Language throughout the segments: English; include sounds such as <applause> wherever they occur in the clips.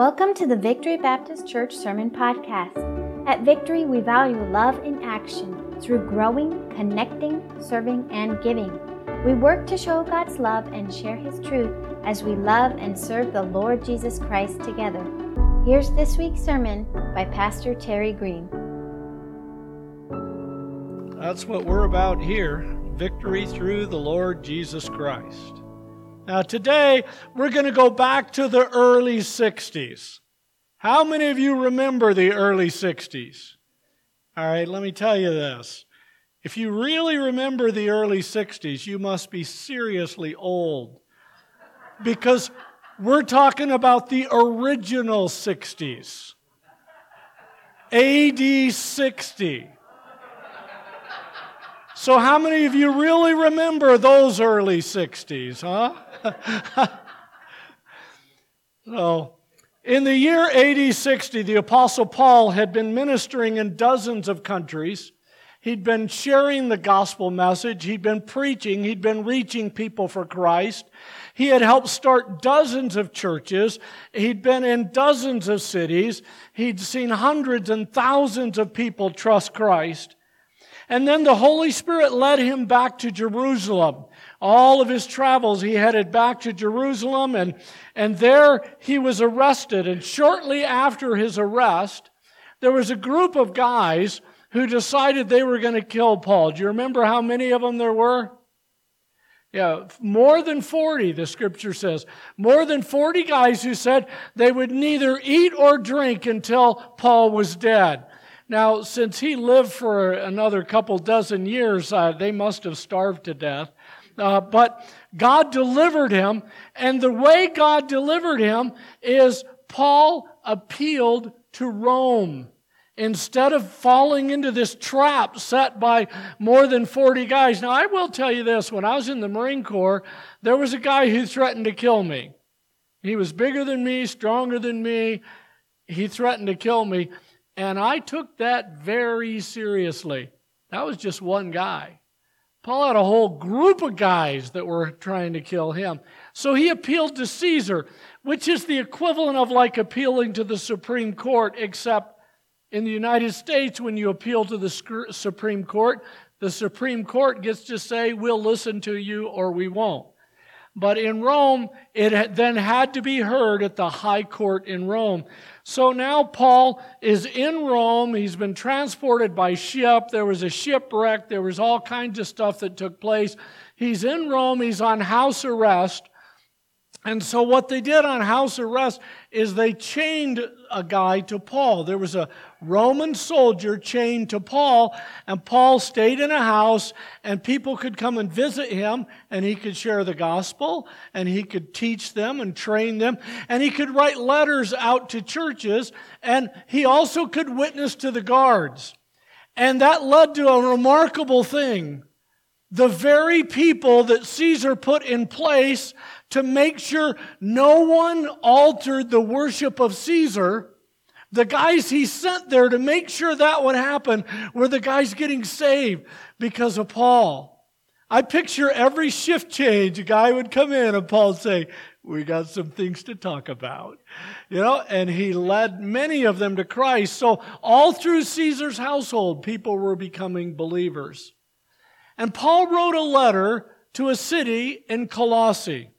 Welcome to the Victory Baptist Church Sermon Podcast. At Victory, we value love in action through growing, connecting, serving, and giving. We work to show God's love and share His truth as we love and serve the Lord Jesus Christ together. Here's this week's sermon by Pastor Terry Green. That's what we're about here victory through the Lord Jesus Christ. Now, today, we're going to go back to the early 60s. How many of you remember the early 60s? All right, let me tell you this. If you really remember the early 60s, you must be seriously old. Because we're talking about the original 60s. AD 60. So, how many of you really remember those early 60s, huh? <laughs> so, in the year AD 60, the Apostle Paul had been ministering in dozens of countries. He'd been sharing the gospel message. He'd been preaching. He'd been reaching people for Christ. He had helped start dozens of churches. He'd been in dozens of cities. He'd seen hundreds and thousands of people trust Christ. And then the Holy Spirit led him back to Jerusalem. All of his travels, he headed back to Jerusalem and, and there he was arrested. And shortly after his arrest, there was a group of guys who decided they were going to kill Paul. Do you remember how many of them there were? Yeah, more than 40, the scripture says. More than 40 guys who said they would neither eat or drink until Paul was dead. Now, since he lived for another couple dozen years, uh, they must have starved to death. Uh, but God delivered him, and the way God delivered him is Paul appealed to Rome. Instead of falling into this trap set by more than 40 guys. Now, I will tell you this when I was in the Marine Corps, there was a guy who threatened to kill me. He was bigger than me, stronger than me. He threatened to kill me. And I took that very seriously. That was just one guy. Paul had a whole group of guys that were trying to kill him. So he appealed to Caesar, which is the equivalent of like appealing to the Supreme Court, except in the United States, when you appeal to the Supreme Court, the Supreme Court gets to say, we'll listen to you or we won't. But in Rome, it then had to be heard at the high court in Rome. So now Paul is in Rome. He's been transported by ship. There was a shipwreck. There was all kinds of stuff that took place. He's in Rome. He's on house arrest. And so what they did on house arrest is they chained a guy to Paul. There was a Roman soldier chained to Paul, and Paul stayed in a house, and people could come and visit him, and he could share the gospel, and he could teach them and train them, and he could write letters out to churches, and he also could witness to the guards. And that led to a remarkable thing. The very people that Caesar put in place to make sure no one altered the worship of Caesar. The guys he sent there to make sure that would happen were the guys getting saved because of Paul. I picture every shift change, a guy would come in and Paul would say, we got some things to talk about. You know, and he led many of them to Christ. So all through Caesar's household, people were becoming believers. And Paul wrote a letter to a city in Colossae.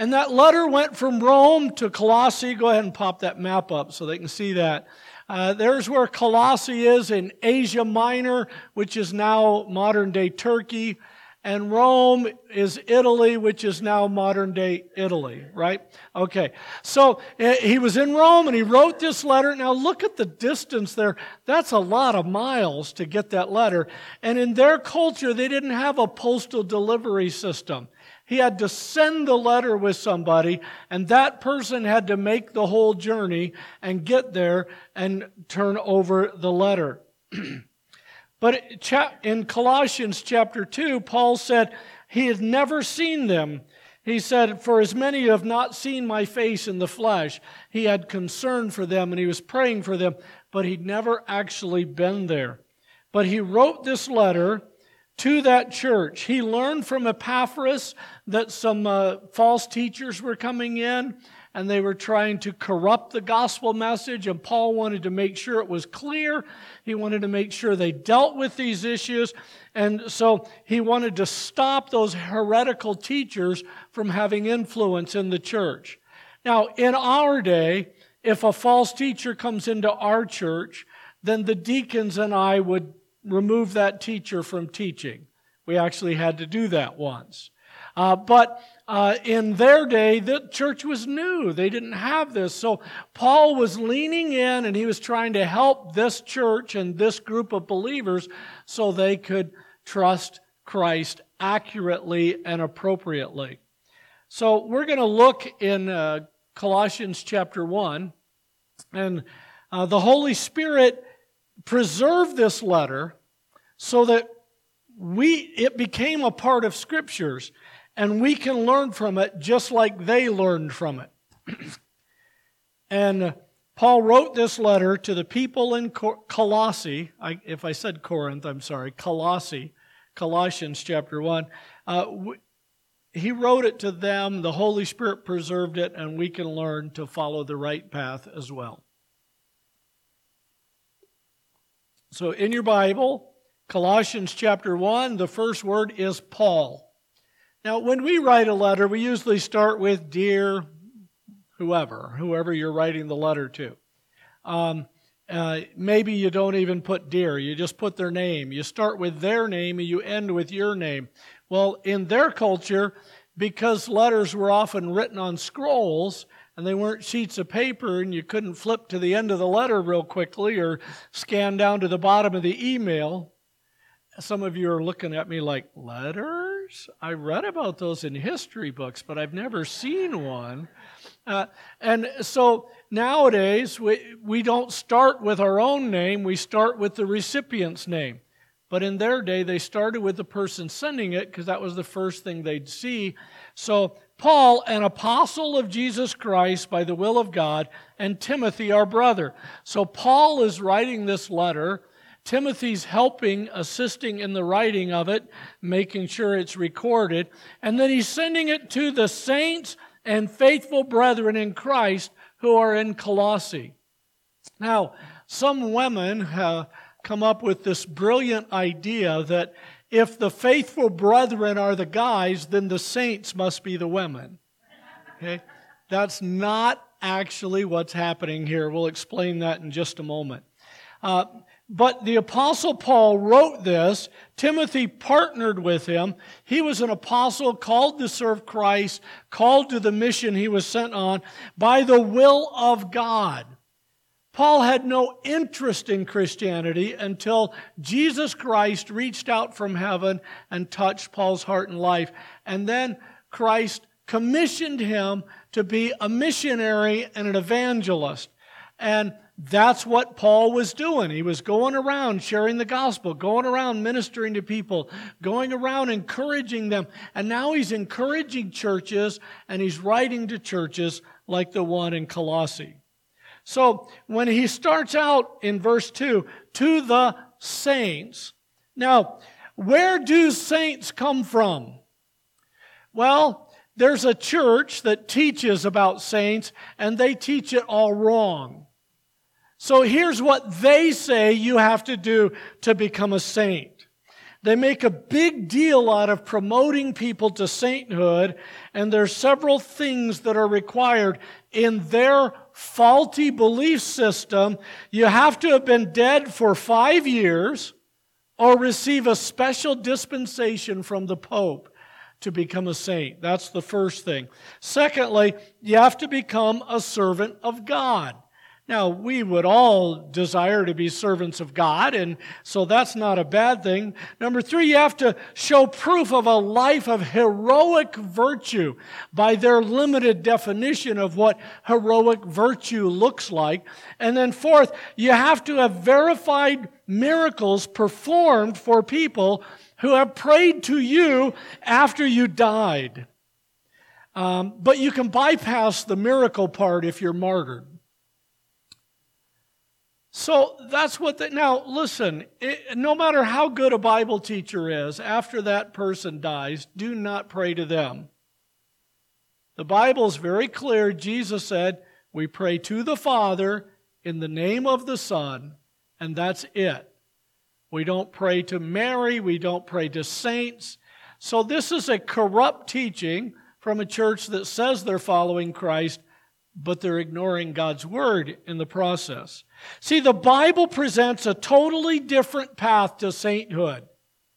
And that letter went from Rome to Colossae. Go ahead and pop that map up so they can see that. Uh, there's where Colossae is in Asia Minor, which is now modern day Turkey. And Rome is Italy, which is now modern day Italy, right? Okay. So he was in Rome and he wrote this letter. Now look at the distance there. That's a lot of miles to get that letter. And in their culture, they didn't have a postal delivery system. He had to send the letter with somebody, and that person had to make the whole journey and get there and turn over the letter. <clears throat> but in Colossians chapter 2, Paul said he had never seen them. He said, For as many have not seen my face in the flesh, he had concern for them and he was praying for them, but he'd never actually been there. But he wrote this letter to that church. He learned from Epaphras that some uh, false teachers were coming in, and they were trying to corrupt the gospel message, and Paul wanted to make sure it was clear. He wanted to make sure they dealt with these issues, and so he wanted to stop those heretical teachers from having influence in the church. Now, in our day, if a false teacher comes into our church, then the deacons and I would remove that teacher from teaching. We actually had to do that once. Uh, but uh, in their day, the church was new. They didn't have this. So Paul was leaning in and he was trying to help this church and this group of believers so they could trust Christ accurately and appropriately. So we're going to look in uh, Colossians chapter 1, and uh, the Holy Spirit preserved this letter so that we it became a part of scriptures and we can learn from it just like they learned from it. <clears throat> and Paul wrote this letter to the people in Colossae. I, if I said Corinth, I'm sorry, Colossae, Colossians chapter 1. Uh, he wrote it to them, the Holy Spirit preserved it, and we can learn to follow the right path as well. So in your Bible, Colossians chapter 1, the first word is Paul. Now, when we write a letter, we usually start with dear whoever, whoever you're writing the letter to. Um, uh, maybe you don't even put dear, you just put their name. You start with their name and you end with your name. Well, in their culture, because letters were often written on scrolls and they weren't sheets of paper and you couldn't flip to the end of the letter real quickly or scan down to the bottom of the email, some of you are looking at me like, letters? I read about those in history books, but I've never seen one. Uh, and so nowadays, we, we don't start with our own name, we start with the recipient's name. But in their day, they started with the person sending it because that was the first thing they'd see. So, Paul, an apostle of Jesus Christ by the will of God, and Timothy, our brother. So, Paul is writing this letter Timothy's helping, assisting in the writing of it, making sure it's recorded. And then he's sending it to the saints and faithful brethren in Christ who are in Colossae. Now, some women have come up with this brilliant idea that if the faithful brethren are the guys, then the saints must be the women. Okay? That's not actually what's happening here. We'll explain that in just a moment. Uh, but the apostle Paul wrote this. Timothy partnered with him. He was an apostle called to serve Christ, called to the mission he was sent on by the will of God. Paul had no interest in Christianity until Jesus Christ reached out from heaven and touched Paul's heart and life. And then Christ commissioned him to be a missionary and an evangelist. And that's what Paul was doing. He was going around sharing the gospel, going around ministering to people, going around encouraging them. And now he's encouraging churches and he's writing to churches like the one in Colossae. So when he starts out in verse 2, to the saints. Now, where do saints come from? Well, there's a church that teaches about saints and they teach it all wrong. So here's what they say you have to do to become a saint. They make a big deal out of promoting people to sainthood, and there's several things that are required in their faulty belief system. You have to have been dead for five years or receive a special dispensation from the Pope to become a saint. That's the first thing. Secondly, you have to become a servant of God. Now, we would all desire to be servants of God, and so that's not a bad thing. Number three, you have to show proof of a life of heroic virtue by their limited definition of what heroic virtue looks like. And then fourth, you have to have verified miracles performed for people who have prayed to you after you died. Um, but you can bypass the miracle part if you're martyred. So that's what they, now listen, it, no matter how good a Bible teacher is, after that person dies, do not pray to them. The Bible is very clear. Jesus said, We pray to the Father in the name of the Son, and that's it. We don't pray to Mary, we don't pray to saints. So, this is a corrupt teaching from a church that says they're following Christ, but they're ignoring God's word in the process. See, the Bible presents a totally different path to sainthood.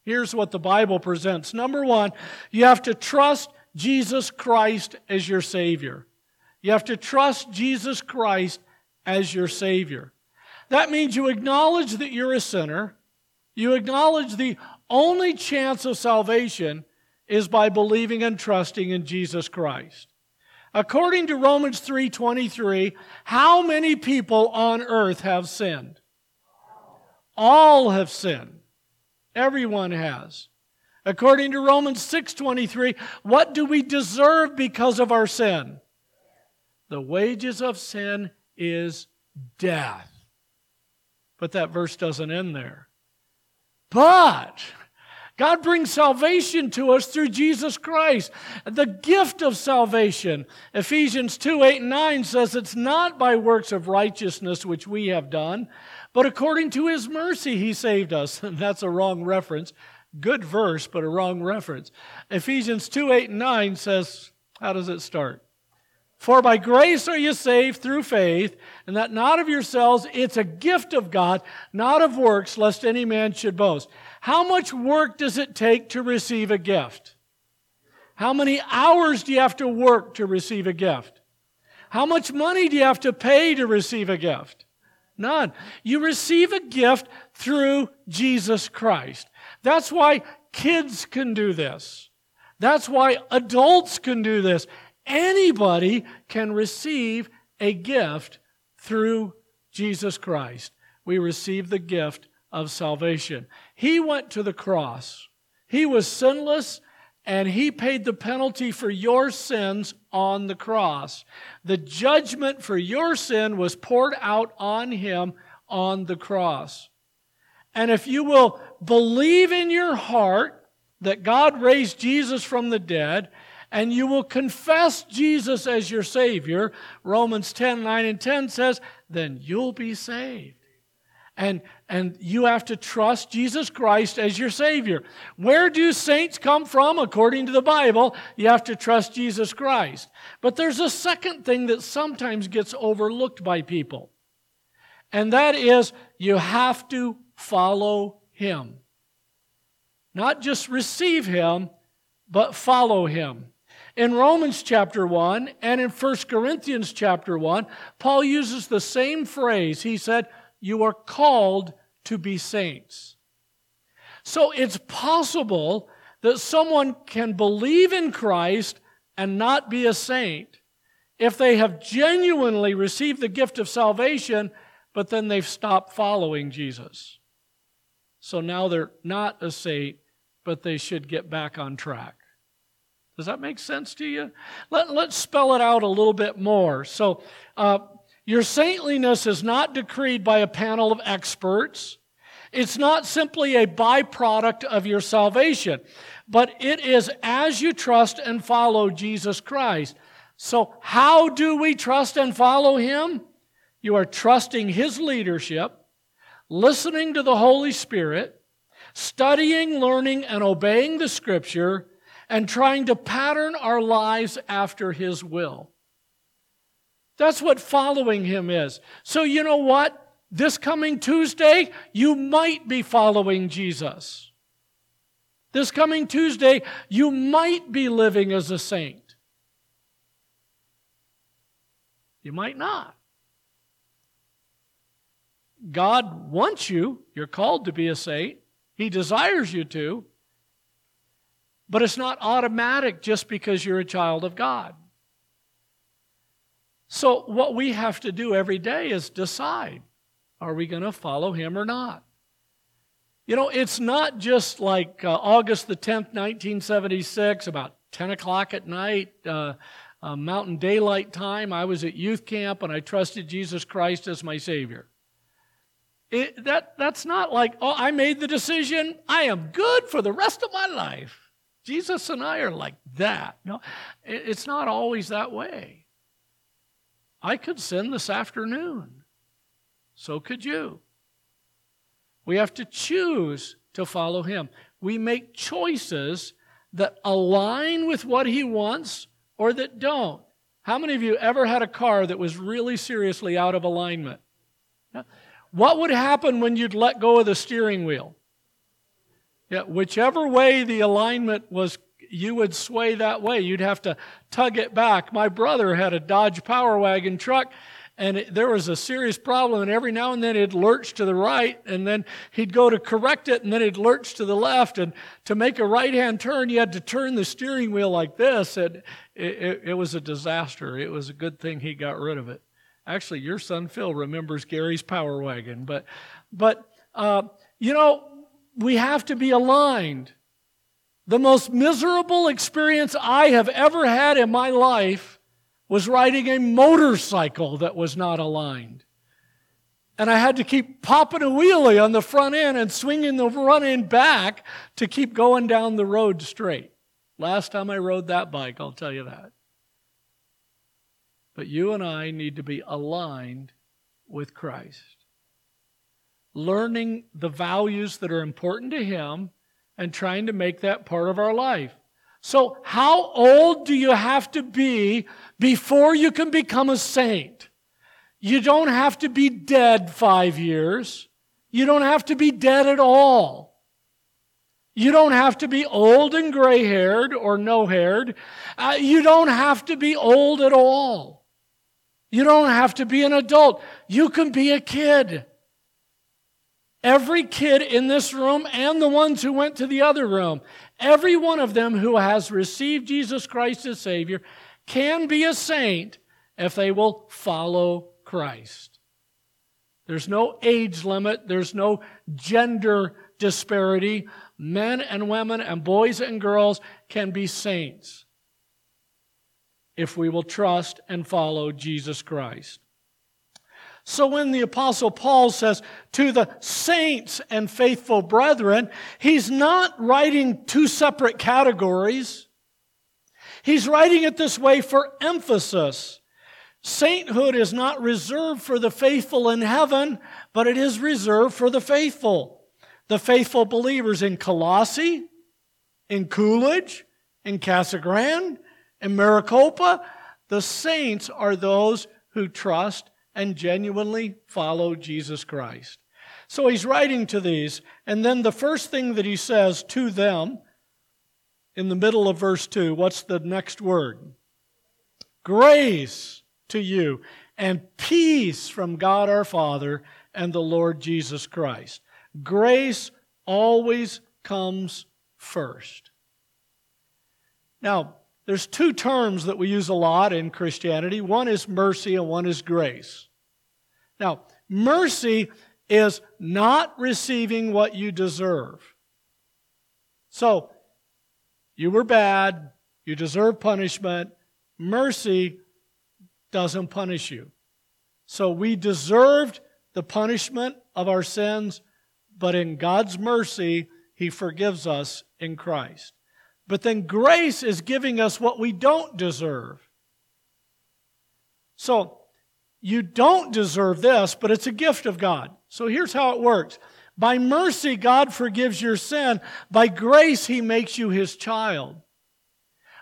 Here's what the Bible presents. Number one, you have to trust Jesus Christ as your Savior. You have to trust Jesus Christ as your Savior. That means you acknowledge that you're a sinner. You acknowledge the only chance of salvation is by believing and trusting in Jesus Christ. According to Romans 3:23, how many people on earth have sinned? All have sinned. Everyone has. According to Romans 6:23, what do we deserve because of our sin? The wages of sin is death. But that verse doesn't end there. But God brings salvation to us through Jesus Christ. The gift of salvation. Ephesians 2 8 and 9 says it's not by works of righteousness which we have done, but according to his mercy he saved us. <laughs> That's a wrong reference. Good verse, but a wrong reference. Ephesians 2 8 and 9 says, how does it start? For by grace are you saved through faith, and that not of yourselves, it's a gift of God, not of works, lest any man should boast. How much work does it take to receive a gift? How many hours do you have to work to receive a gift? How much money do you have to pay to receive a gift? None. You receive a gift through Jesus Christ. That's why kids can do this. That's why adults can do this. Anybody can receive a gift through Jesus Christ. We receive the gift of salvation. He went to the cross. He was sinless and he paid the penalty for your sins on the cross. The judgment for your sin was poured out on him on the cross. And if you will believe in your heart that God raised Jesus from the dead, and you will confess Jesus as your Savior, Romans 10 9 and 10 says, then you'll be saved. And, and you have to trust Jesus Christ as your Savior. Where do saints come from? According to the Bible, you have to trust Jesus Christ. But there's a second thing that sometimes gets overlooked by people, and that is you have to follow Him. Not just receive Him, but follow Him. In Romans chapter 1 and in 1 Corinthians chapter 1, Paul uses the same phrase. He said, You are called to be saints. So it's possible that someone can believe in Christ and not be a saint if they have genuinely received the gift of salvation, but then they've stopped following Jesus. So now they're not a saint, but they should get back on track. Does that make sense to you? Let, let's spell it out a little bit more. So, uh, your saintliness is not decreed by a panel of experts. It's not simply a byproduct of your salvation, but it is as you trust and follow Jesus Christ. So, how do we trust and follow Him? You are trusting His leadership, listening to the Holy Spirit, studying, learning, and obeying the Scripture and trying to pattern our lives after His will. That's what following Him is. So, you know what? This coming Tuesday, you might be following Jesus. This coming Tuesday, you might be living as a saint. You might not. God wants you, you're called to be a saint. He desires you to. But it's not automatic just because you're a child of God. So, what we have to do every day is decide are we going to follow him or not? You know, it's not just like uh, August the 10th, 1976, about 10 o'clock at night, uh, uh, Mountain Daylight Time. I was at youth camp and I trusted Jesus Christ as my Savior. It, that, that's not like, oh, I made the decision. I am good for the rest of my life. Jesus and I are like that. No, it's not always that way. I could sin this afternoon. So could you. We have to choose to follow him. We make choices that align with what he wants or that don't. How many of you ever had a car that was really seriously out of alignment? What would happen when you'd let go of the steering wheel? Yeah, whichever way the alignment was, you would sway that way. You'd have to tug it back. My brother had a Dodge Power Wagon truck, and it, there was a serious problem, and every now and then it'd lurch to the right, and then he'd go to correct it, and then it'd lurch to the left. And to make a right hand turn, you had to turn the steering wheel like this. And it, it, it was a disaster. It was a good thing he got rid of it. Actually, your son Phil remembers Gary's Power Wagon, but, but uh, you know, we have to be aligned. The most miserable experience I have ever had in my life was riding a motorcycle that was not aligned. And I had to keep popping a wheelie on the front end and swinging the front end back to keep going down the road straight. Last time I rode that bike, I'll tell you that. But you and I need to be aligned with Christ learning the values that are important to Him and trying to make that part of our life. So, how old do you have to be before you can become a saint? You don't have to be dead five years. You don't have to be dead at all. You don't have to be old and gray haired or no haired. Uh, you don't have to be old at all. You don't have to be an adult. You can be a kid. Every kid in this room and the ones who went to the other room, every one of them who has received Jesus Christ as Savior can be a saint if they will follow Christ. There's no age limit, there's no gender disparity. Men and women and boys and girls can be saints if we will trust and follow Jesus Christ. So when the apostle Paul says to the saints and faithful brethren, he's not writing two separate categories. He's writing it this way for emphasis. Sainthood is not reserved for the faithful in heaven, but it is reserved for the faithful. The faithful believers in Colossae, in Coolidge, in Casa Grande, in Maricopa. The saints are those who trust and genuinely follow Jesus Christ. So he's writing to these, and then the first thing that he says to them in the middle of verse 2, what's the next word? Grace to you and peace from God our Father and the Lord Jesus Christ. Grace always comes first. Now, there's two terms that we use a lot in Christianity. One is mercy and one is grace. Now, mercy is not receiving what you deserve. So, you were bad, you deserve punishment. Mercy doesn't punish you. So, we deserved the punishment of our sins, but in God's mercy, He forgives us in Christ. But then grace is giving us what we don't deserve. So, you don't deserve this, but it's a gift of God. So here's how it works. By mercy, God forgives your sin. By grace, He makes you His child.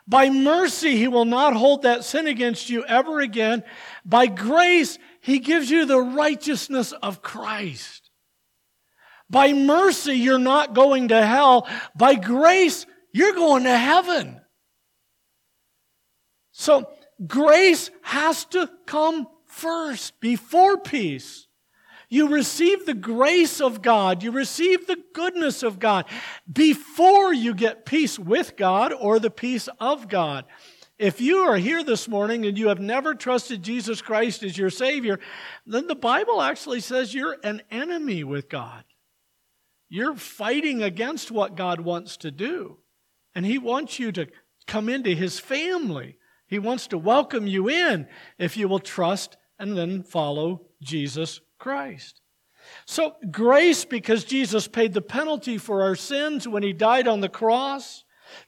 By mercy, He will not hold that sin against you ever again. By grace, He gives you the righteousness of Christ. By mercy, you're not going to hell. By grace, you're going to heaven. So grace has to come first, before peace. You receive the grace of God. You receive the goodness of God before you get peace with God or the peace of God. If you are here this morning and you have never trusted Jesus Christ as your Savior, then the Bible actually says you're an enemy with God. You're fighting against what God wants to do. And He wants you to come into His family. He wants to welcome you in if you will trust and then follow Jesus Christ. So, grace, because Jesus paid the penalty for our sins when he died on the cross,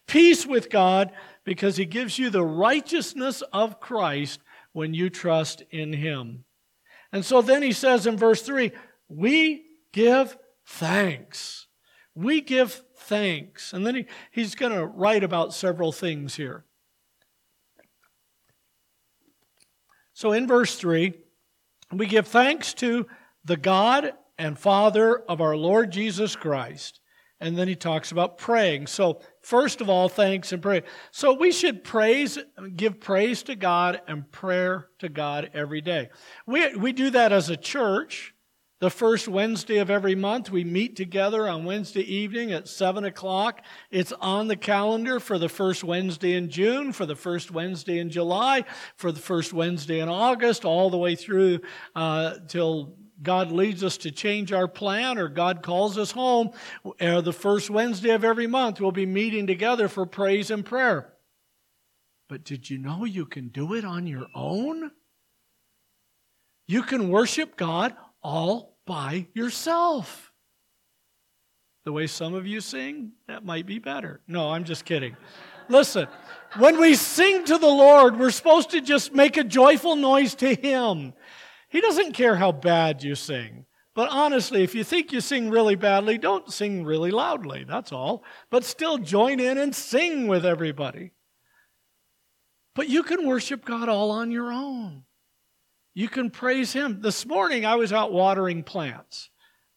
Peace with God because he gives you the righteousness of Christ when you trust in him. And so then he says in verse 3 we give thanks. We give thanks. And then he, he's going to write about several things here. So in verse 3, we give thanks to the God and Father of our Lord Jesus Christ. And then he talks about praying. So, first of all, thanks and pray. So, we should praise, give praise to God and prayer to God every day. We, we do that as a church. The first Wednesday of every month, we meet together on Wednesday evening at 7 o'clock. It's on the calendar for the first Wednesday in June, for the first Wednesday in July, for the first Wednesday in August, all the way through uh, till God leads us to change our plan or God calls us home. Uh, the first Wednesday of every month, we'll be meeting together for praise and prayer. But did you know you can do it on your own? You can worship God all by yourself. The way some of you sing, that might be better. No, I'm just kidding. Listen, when we sing to the Lord, we're supposed to just make a joyful noise to Him. He doesn't care how bad you sing. But honestly, if you think you sing really badly, don't sing really loudly. That's all. But still join in and sing with everybody. But you can worship God all on your own. You can praise Him. This morning I was out watering plants.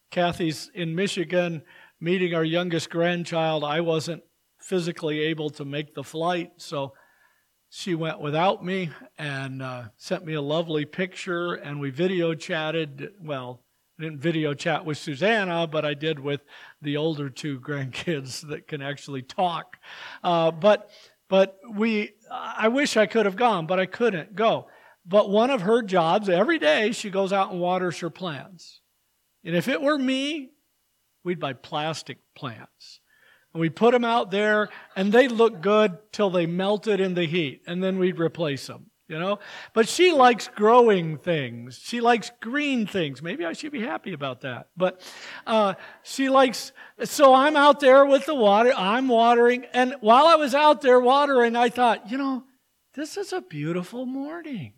Kathy's in Michigan meeting our youngest grandchild. I wasn't physically able to make the flight, so she went without me and uh, sent me a lovely picture, and we video chatted. Well, I didn't video chat with Susanna, but I did with the older two <laughs> grandkids that can actually talk. Uh, but but we, I wish I could have gone, but I couldn't go. But one of her jobs, every day, she goes out and waters her plants. And if it were me, we'd buy plastic plants. And we'd put them out there, and they look good till they melted in the heat, and then we'd replace them, you know? But she likes growing things. She likes green things. Maybe I should be happy about that. But uh, she likes, so I'm out there with the water, I'm watering, and while I was out there watering, I thought, you know, this is a beautiful morning.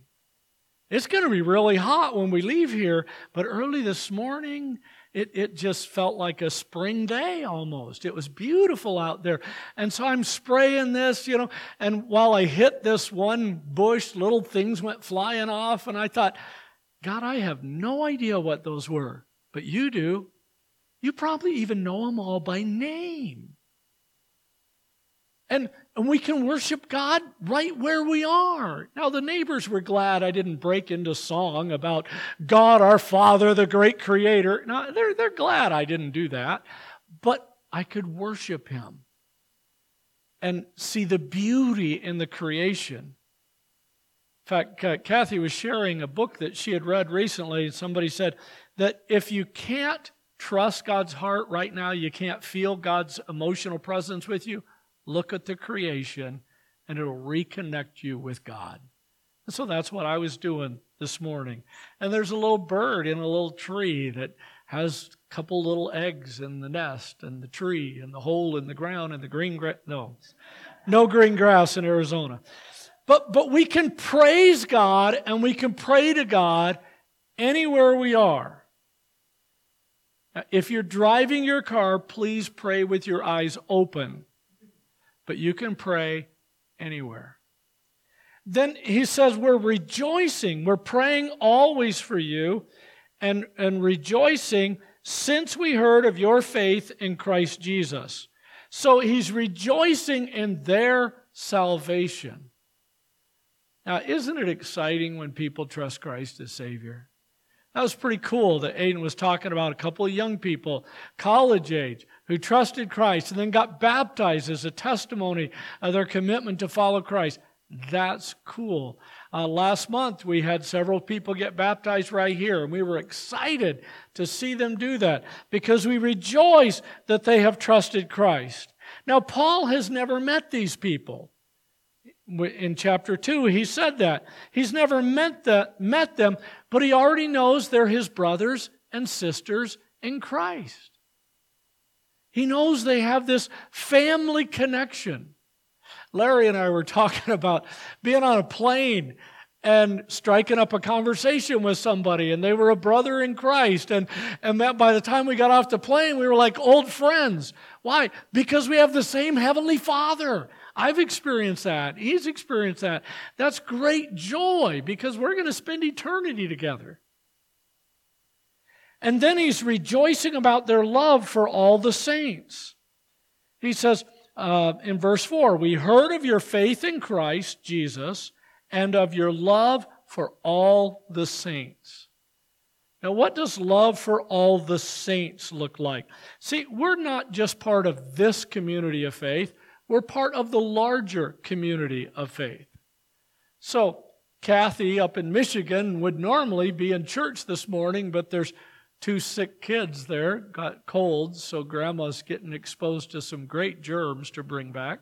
It's going to be really hot when we leave here, but early this morning, it, it just felt like a spring day almost. It was beautiful out there. And so I'm spraying this, you know, and while I hit this one bush, little things went flying off, and I thought, God, I have no idea what those were, but you do. You probably even know them all by name. And, and we can worship God right where we are. Now, the neighbors were glad I didn't break into song about God our Father, the great creator. No, they're, they're glad I didn't do that. But I could worship Him and see the beauty in the creation. In fact, Kathy was sharing a book that she had read recently, and somebody said that if you can't trust God's heart right now, you can't feel God's emotional presence with you, look at the creation, and it'll reconnect you with God. And so that's what I was doing this morning. And there's a little bird in a little tree that has a couple little eggs in the nest and the tree and the hole in the ground and the green grass. No, no green grass in Arizona. But, but we can praise God and we can pray to God anywhere we are. If you're driving your car, please pray with your eyes open but you can pray anywhere. Then he says, We're rejoicing. We're praying always for you and, and rejoicing since we heard of your faith in Christ Jesus. So he's rejoicing in their salvation. Now, isn't it exciting when people trust Christ as Savior? That was pretty cool that Aiden was talking about a couple of young people, college age, who trusted Christ and then got baptized as a testimony of their commitment to follow Christ. That's cool. Uh, last month, we had several people get baptized right here, and we were excited to see them do that because we rejoice that they have trusted Christ. Now, Paul has never met these people. In chapter 2, he said that. He's never met, met them, but he already knows they're his brothers and sisters in Christ. He knows they have this family connection. Larry and I were talking about being on a plane and striking up a conversation with somebody, and they were a brother in Christ. And, and by the time we got off the plane, we were like old friends. Why? Because we have the same Heavenly Father. I've experienced that. He's experienced that. That's great joy because we're going to spend eternity together. And then he's rejoicing about their love for all the saints. He says uh, in verse 4 We heard of your faith in Christ Jesus and of your love for all the saints. Now, what does love for all the saints look like? See, we're not just part of this community of faith, we're part of the larger community of faith. So, Kathy up in Michigan would normally be in church this morning, but there's two sick kids there, got colds, so grandma's getting exposed to some great germs to bring back.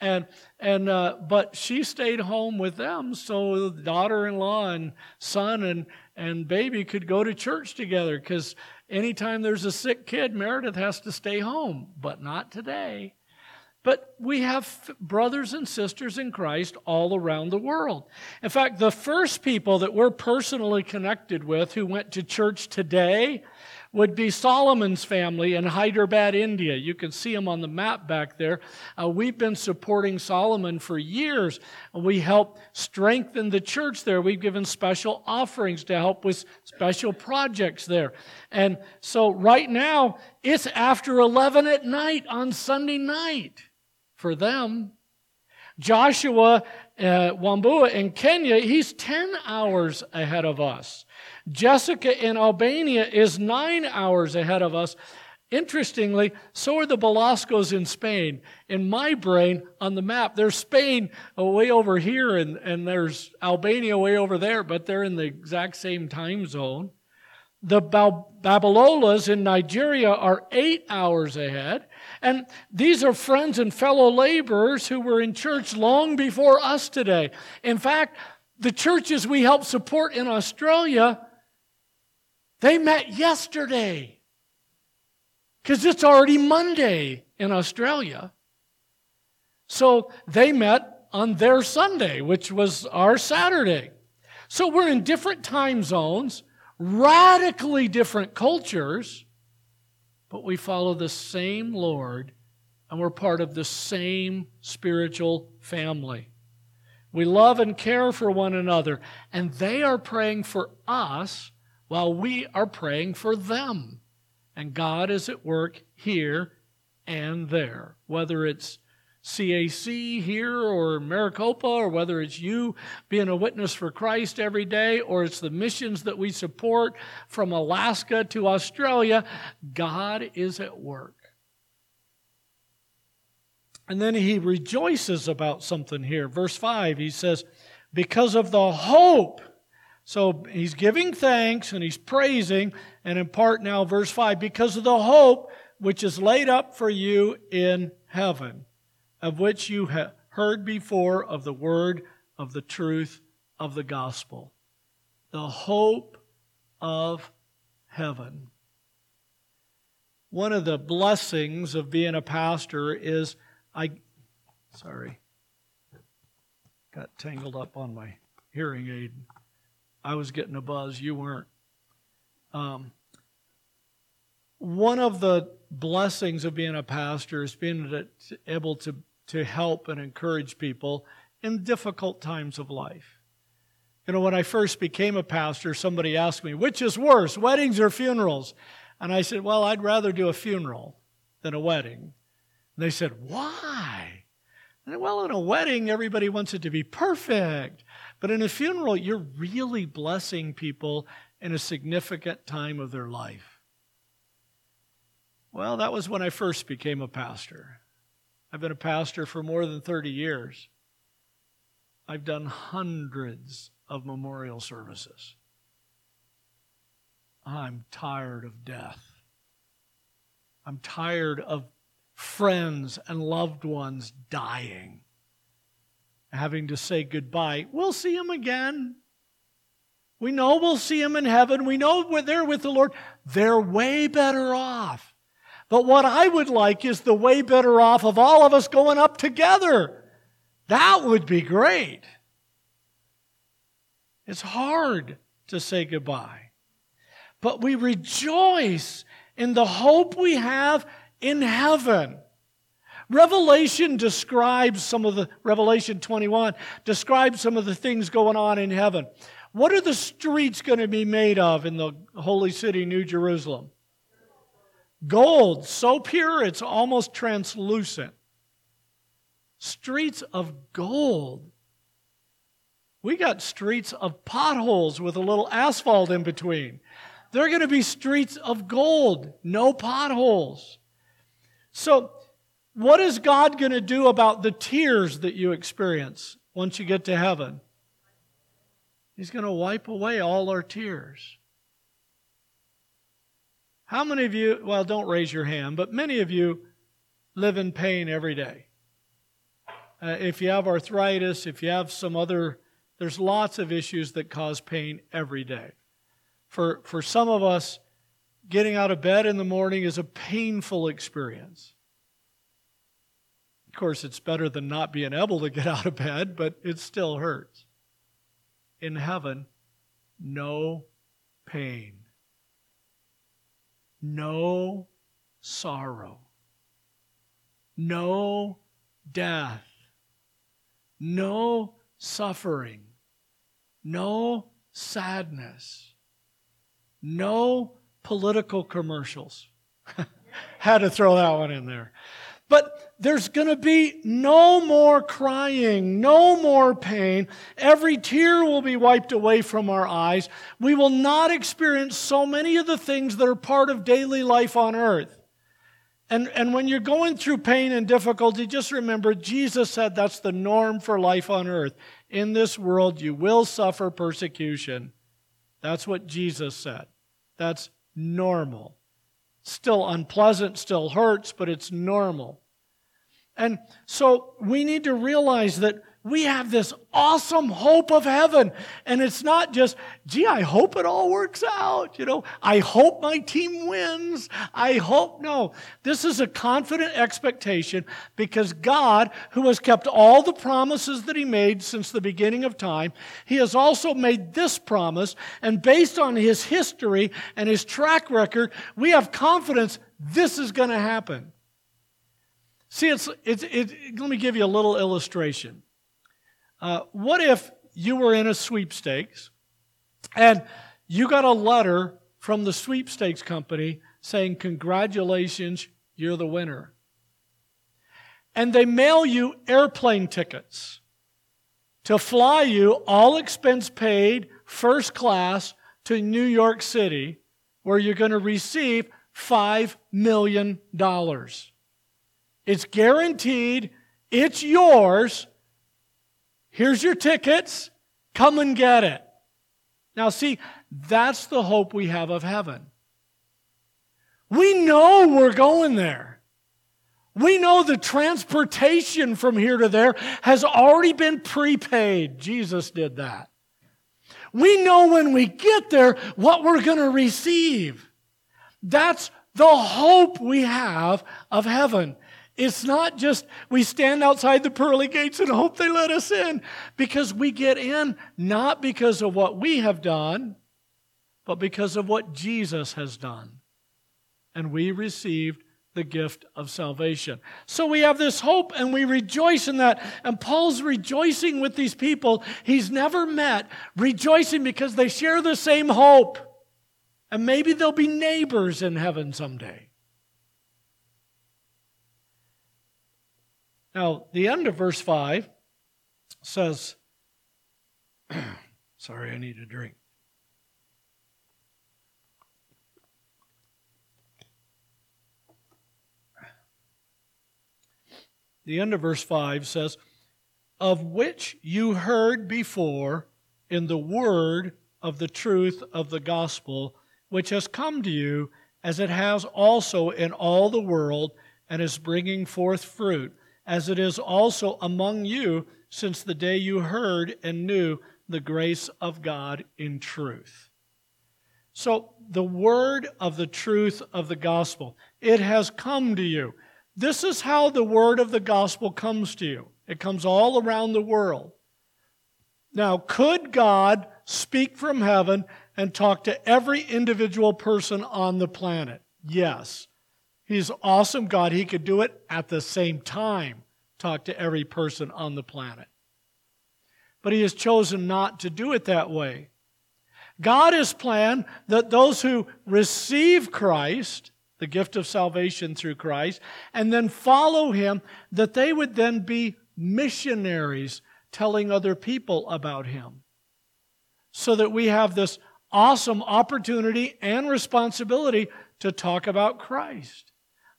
And, and uh, but she stayed home with them so the daughter-in-law and son and, and baby could go to church together because anytime there's a sick kid, Meredith has to stay home, but not today. But we have brothers and sisters in Christ all around the world. In fact, the first people that we're personally connected with who went to church today would be Solomon's family in Hyderabad, India. You can see them on the map back there. Uh, we've been supporting Solomon for years. We help strengthen the church there. We've given special offerings to help with special projects there. And so right now, it's after 11 at night on Sunday night for them. Joshua uh, Wambua in Kenya, he's 10 hours ahead of us. Jessica in Albania is nine hours ahead of us. Interestingly, so are the Belascos in Spain. In my brain, on the map, there's Spain way over here and, and there's Albania way over there, but they're in the exact same time zone. The Babalolas in Nigeria are eight hours ahead. And these are friends and fellow laborers who were in church long before us today. In fact, the churches we help support in Australia they met yesterday because it's already Monday in Australia. So they met on their Sunday, which was our Saturday. So we're in different time zones, radically different cultures, but we follow the same Lord and we're part of the same spiritual family. We love and care for one another, and they are praying for us while we are praying for them. And God is at work here and there, whether it's CAC here or Maricopa, or whether it's you being a witness for Christ every day, or it's the missions that we support from Alaska to Australia, God is at work. And then he rejoices about something here. Verse 5, he says, Because of the hope so he's giving thanks and he's praising, and in part now, verse 5, because of the hope which is laid up for you in heaven, of which you have heard before of the word of the truth of the gospel. The hope of heaven. One of the blessings of being a pastor is I, sorry, got tangled up on my hearing aid. I was getting a buzz, you weren't. Um, one of the blessings of being a pastor is being able to, to help and encourage people in difficult times of life. You know, when I first became a pastor, somebody asked me, which is worse, weddings or funerals? And I said, well, I'd rather do a funeral than a wedding. And they said, why? And, well, in a wedding, everybody wants it to be perfect. But in a funeral, you're really blessing people in a significant time of their life. Well, that was when I first became a pastor. I've been a pastor for more than 30 years. I've done hundreds of memorial services. I'm tired of death. I'm tired of friends and loved ones dying having to say goodbye. We'll see him again. We know we'll see him in heaven. We know they're with the Lord. They're way better off. But what I would like is the way better off of all of us going up together. That would be great. It's hard to say goodbye. But we rejoice in the hope we have in heaven. Revelation describes some of the, Revelation 21 describes some of the things going on in heaven. What are the streets going to be made of in the holy city, New Jerusalem? Gold, so pure it's almost translucent. Streets of gold. We got streets of potholes with a little asphalt in between. They're going to be streets of gold, no potholes. So, what is God going to do about the tears that you experience once you get to heaven? He's going to wipe away all our tears. How many of you, well, don't raise your hand, but many of you live in pain every day? Uh, if you have arthritis, if you have some other, there's lots of issues that cause pain every day. For, for some of us, getting out of bed in the morning is a painful experience. Of course, it's better than not being able to get <laughs> out of bed, but it still hurts. In heaven, no pain no sorrow, no death, no suffering, no sadness, no political commercials. <laughs> Had to throw that one in there. But there's going to be no more crying, no more pain. Every tear will be wiped away from our eyes. We will not experience so many of the things that are part of daily life on earth. And, and when you're going through pain and difficulty, just remember Jesus said that's the norm for life on earth. In this world, you will suffer persecution. That's what Jesus said. That's normal. Still unpleasant, still hurts, but it's normal. And so we need to realize that we have this awesome hope of heaven. And it's not just, gee, I hope it all works out. You know, I hope my team wins. I hope, no. This is a confident expectation because God, who has kept all the promises that He made since the beginning of time, He has also made this promise. And based on His history and His track record, we have confidence this is going to happen. See, it's, it's, it, let me give you a little illustration. Uh, what if you were in a sweepstakes and you got a letter from the sweepstakes company saying, Congratulations, you're the winner. And they mail you airplane tickets to fly you, all expense paid, first class, to New York City, where you're going to receive $5 million. It's guaranteed. It's yours. Here's your tickets. Come and get it. Now, see, that's the hope we have of heaven. We know we're going there. We know the transportation from here to there has already been prepaid. Jesus did that. We know when we get there what we're going to receive. That's the hope we have of heaven. It's not just we stand outside the pearly gates and hope they let us in, because we get in not because of what we have done, but because of what Jesus has done. And we received the gift of salvation. So we have this hope and we rejoice in that. And Paul's rejoicing with these people he's never met, rejoicing because they share the same hope. And maybe they'll be neighbors in heaven someday. Now, the end of verse 5 says, <clears throat> Sorry, I need a drink. The end of verse 5 says, Of which you heard before in the word of the truth of the gospel, which has come to you, as it has also in all the world, and is bringing forth fruit as it is also among you since the day you heard and knew the grace of God in truth. So, the word of the truth of the gospel, it has come to you. This is how the word of the gospel comes to you. It comes all around the world. Now, could God speak from heaven and talk to every individual person on the planet? Yes. He's awesome God. He could do it at the same time, talk to every person on the planet. But he has chosen not to do it that way. God has planned that those who receive Christ, the gift of salvation through Christ, and then follow him, that they would then be missionaries telling other people about him. So that we have this awesome opportunity and responsibility to talk about Christ.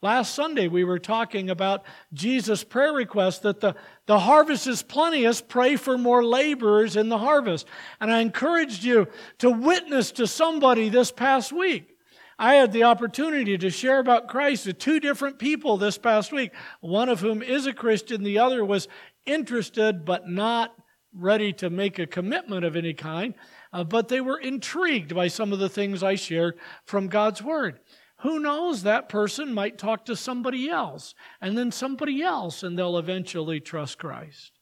Last Sunday, we were talking about Jesus' prayer request that the, the harvest is plenteous, pray for more laborers in the harvest. And I encouraged you to witness to somebody this past week. I had the opportunity to share about Christ to two different people this past week, one of whom is a Christian, the other was interested but not ready to make a commitment of any kind, uh, but they were intrigued by some of the things I shared from God's Word. Who knows, that person might talk to somebody else, and then somebody else, and they'll eventually trust Christ.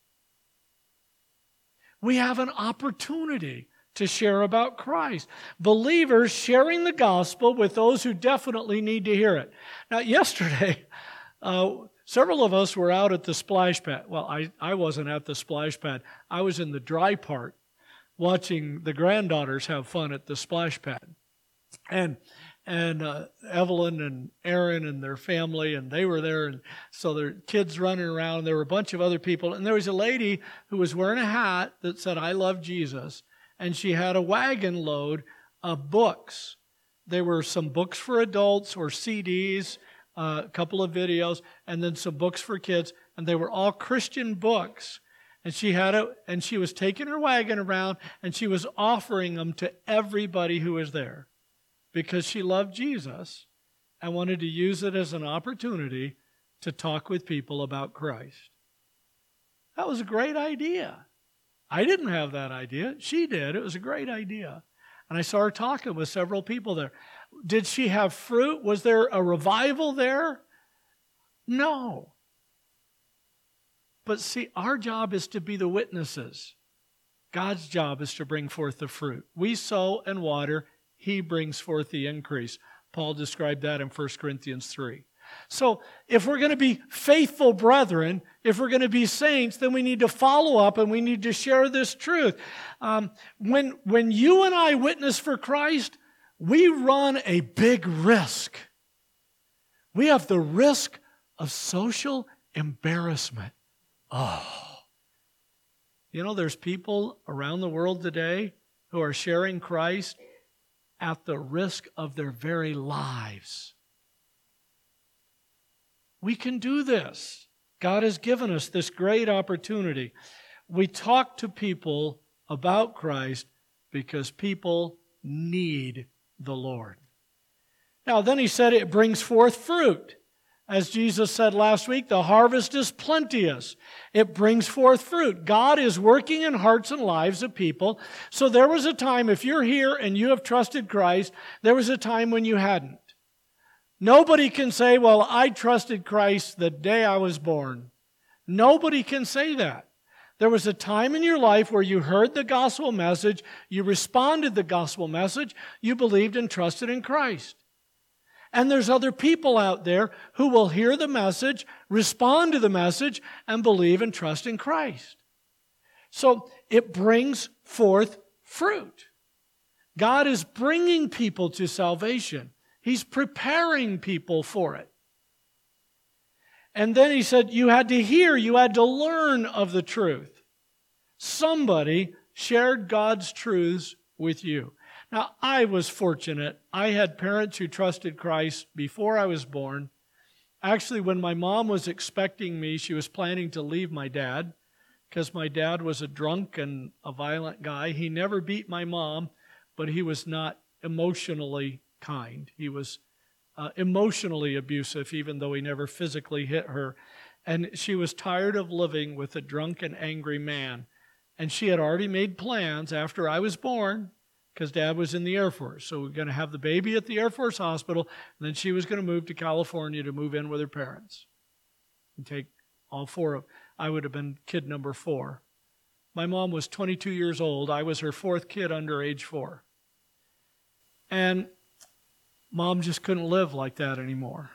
We have an opportunity to share about Christ. Believers sharing the gospel with those who definitely need to hear it. Now, <laughs> yesterday, uh, several of us were out at the splash pad. Well, I, I wasn't at the splash pad, I was in the dry part watching the granddaughters have fun at the splash pad. And and uh, Evelyn and Aaron and their family, and they were there, and so their kids running around. There were a bunch of other people, and there was a lady who was wearing a hat that said "I love Jesus," and she had a wagon load of books. There were some books for adults or CDs, uh, a couple of videos, and then some books for kids, and they were all Christian books. And she had it, and she was taking her wagon around, and she was offering them to everybody who was there because she loved Jesus and wanted to use it as an opportunity to talk with people about Christ. That was a great idea. I didn't have that idea. She did. It was a great idea. And I saw her talking with several people there. Did she have fruit? Was there a revival there? No. But see, our job is to be the witnesses. God's job is to bring forth the fruit. We sow and water, he brings forth the increase. Paul described that in 1 Corinthians 3. So, if we're going to be faithful brethren, if we're going to be saints, then we need to follow up and we need to share this truth. Um, when, when you and I witness for Christ, we run a big risk. We have the risk of social embarrassment. Oh. You know, there's people around the world today who are sharing Christ at the risk of their very lives. We can do this. God has given us this great opportunity. We talk to people about Christ because people need the Lord. Now, then he said it brings forth fruit. As Jesus said last week, the harvest is plenteous. It brings forth fruit. God is working in hearts and lives of people. So there was a time, if you're here and you have trusted Christ, there was a time when you hadn't. Nobody can say, well, I trusted Christ the day I was born. Nobody can say that. There was a time in your life where you heard the gospel message, you responded the gospel message, you believed and trusted in Christ. And there's other people out there who will hear the message, respond to the message, and believe and trust in Christ. So it brings forth fruit. God is bringing people to salvation. He's preparing people for it. And then he said, You had to hear, you had to learn of the truth. Somebody shared God's truths with you. Now, I was fortunate. I had parents who trusted Christ before I was born. Actually, when my mom was expecting me, she was planning to leave my dad because my dad was a drunk and a violent guy. He never beat my mom, but he was not emotionally kind. He was uh, emotionally abusive, even though he never physically hit her. And she was tired of living with a drunk and angry man. And she had already made plans after I was born because dad was in the Air Force. So we are going to have the baby at the Air Force Hospital, and then she was going to move to California to move in with her parents and take all four of I would have been kid number four. My mom was 22 years old. I was her fourth kid under age four. And mom just couldn't live like that anymore.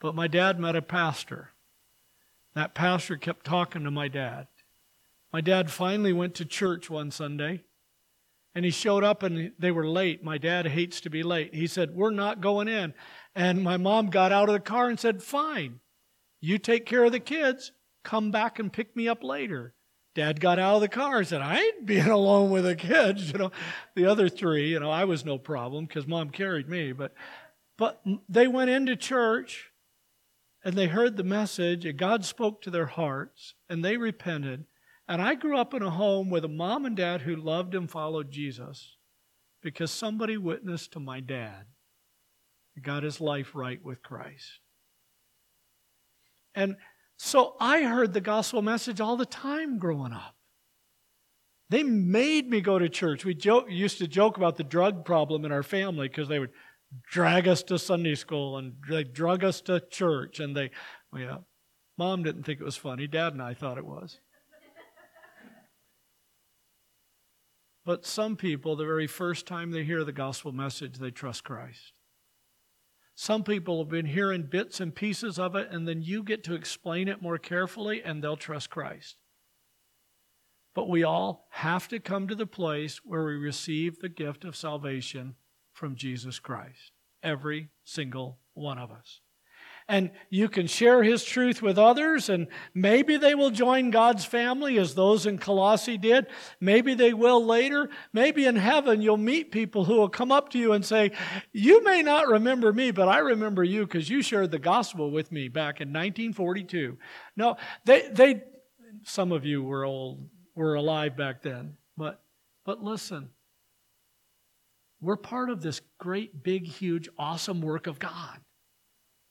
But my dad met a pastor. That pastor kept talking to my dad. My dad finally went to church one Sunday and he showed up and they were late. My dad hates to be late. He said, We're not going in. And my mom got out of the car and said, Fine, you take care of the kids. Come back and pick me up later. Dad got out of the car and said, I ain't being <laughs> alone with the kids. You know, the other three, you know, I was no problem because mom carried me. But, but they went into church and they heard the message and God spoke to their hearts and they repented and I grew up in a home with a mom and dad who loved and followed Jesus because somebody witnessed to my dad got his life right with Christ. And so I heard the gospel message all the time growing up. They made me go to church. We joke, used to joke about the drug problem in our family because they would drag us to Sunday school and they drug us to church. And they, well, yeah, mom didn't think it was funny. Dad and I thought it was. But some people, the very first time they hear the gospel message, they trust Christ. Some people have been hearing bits and pieces of it, and then you get to explain it more carefully, and they'll trust Christ. But we all have to come to the place where we receive the gift of salvation from Jesus Christ. Every single one of us and you can share his truth with others, and maybe they will join God's family as those in Colossae did. Maybe they will later. Maybe in heaven you'll meet people who will come up to you and say, You may not remember me, but I remember you because you shared the gospel with me back in 1942. No, they, they, some of you were old, were alive back then, but, but listen. We're part of this great, big, huge, awesome work of God.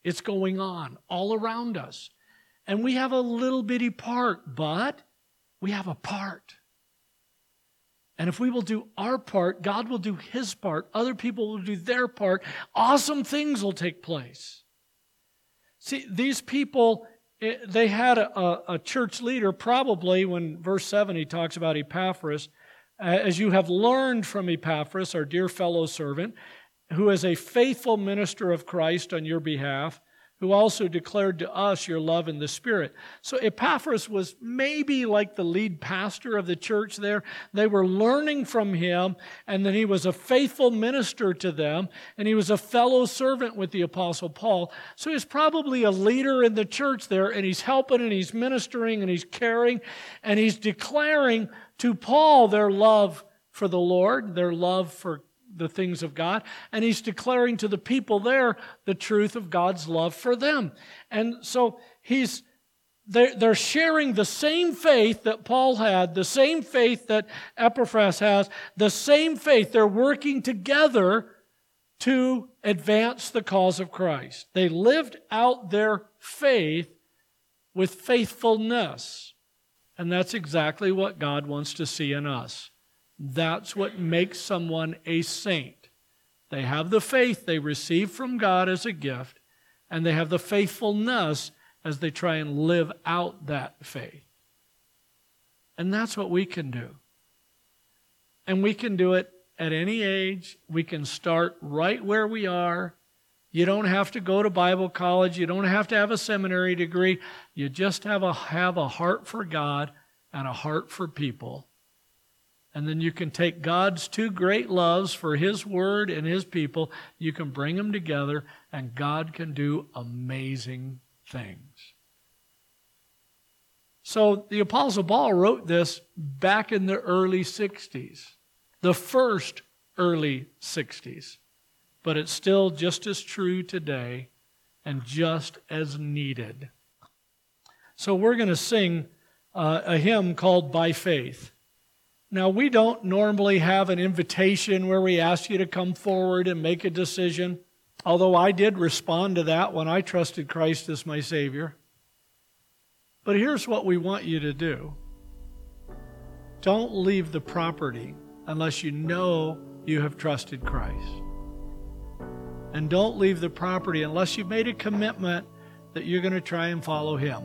It's going on all around us. And we have a little bitty part, but we have a part. And if we will do our part, God will do his part. Other people will do their part. Awesome things will take place. See, these people, eh, they had a, a church leader, probably when verse 7 he talks about Epaphras, as you have learned from Epaphras, our dear fellow servant, who is a faithful minister of Christ on your behalf, who also declared to us your love in the Spirit. So Epaphras was maybe like the lead pastor of the church there. They were learning from him, and then he was a faithful minister to them, and he was a fellow servant with the Apostle Paul. So he's probably a leader in the church there, and he's helping and he's ministering and he's caring, and he's declaring to Paul their love for the Lord, their love for the things of God, and he's declaring to the people there the truth of God's love for them. And so he's they're, sharing the same faith that Paul had, the same faith that Epaphras has, the same faith. They're working together to advance the cause of Christ. They lived out their faith with faithfulness. And that's exactly what God wants to see in us. That's what makes someone a saint. They have the faith they receive from God as a gift, and they have the faithfulness as they try and live out that faith. And that's what we can do. And we can do it at any age. We can start right where we are. You don't have to go to Bible college. You don't have to have a seminary degree. You just have a, have a heart for God and a heart for people. And then you can take God's two great loves for His Word and His people, you can bring them together, and God can do amazing things. So the Apostle Paul wrote this back in the early 60s, the first early 60s. But it's still just as true today and just as needed. So we're going to sing uh, a hymn called By Faith. Now, we don't normally have an invitation where we ask you to come forward and make a decision, although I did respond to that when I trusted Christ as my Savior. But here's what we want you to do don't leave the property unless you know you have trusted Christ. And don't leave the property unless you've made a commitment that you're going to try and follow Him.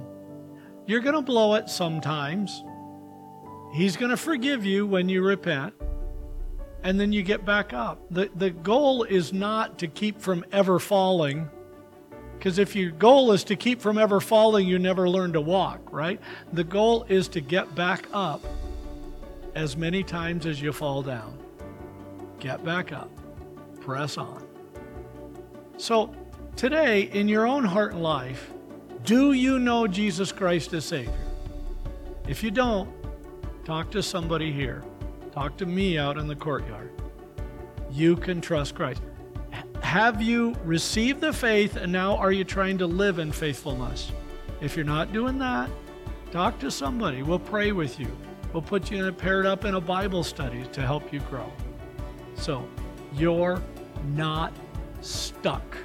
You're going to blow it sometimes. He's going to forgive you when you repent, and then you get back up. The, the goal is not to keep from ever falling, because if your goal is to keep from ever falling, you never learn to walk, right? The goal is to get back up as many times as you fall down. Get back up, press on. So, today, in your own heart and life, do you know Jesus Christ as Savior? If you don't, talk to somebody here. Talk to me out in the courtyard. You can trust Christ. Have you received the faith and now are you trying to live in faithfulness? If you're not doing that, talk to somebody. We'll pray with you. We'll put you in a, paired up in a Bible study to help you grow. So, you're not stuck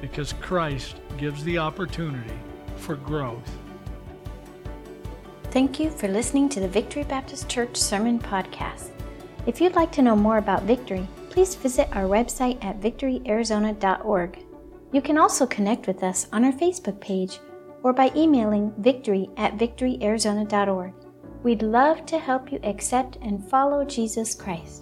because Christ gives the opportunity for growth. Thank you for listening to the Victory Baptist Church Sermon Podcast. If you'd like to know more about Victory, please visit our website at victoryarizona.org. You can also connect with us on our Facebook page or by emailing victory at victoryarizona.org. We'd love to help you accept and follow Jesus Christ.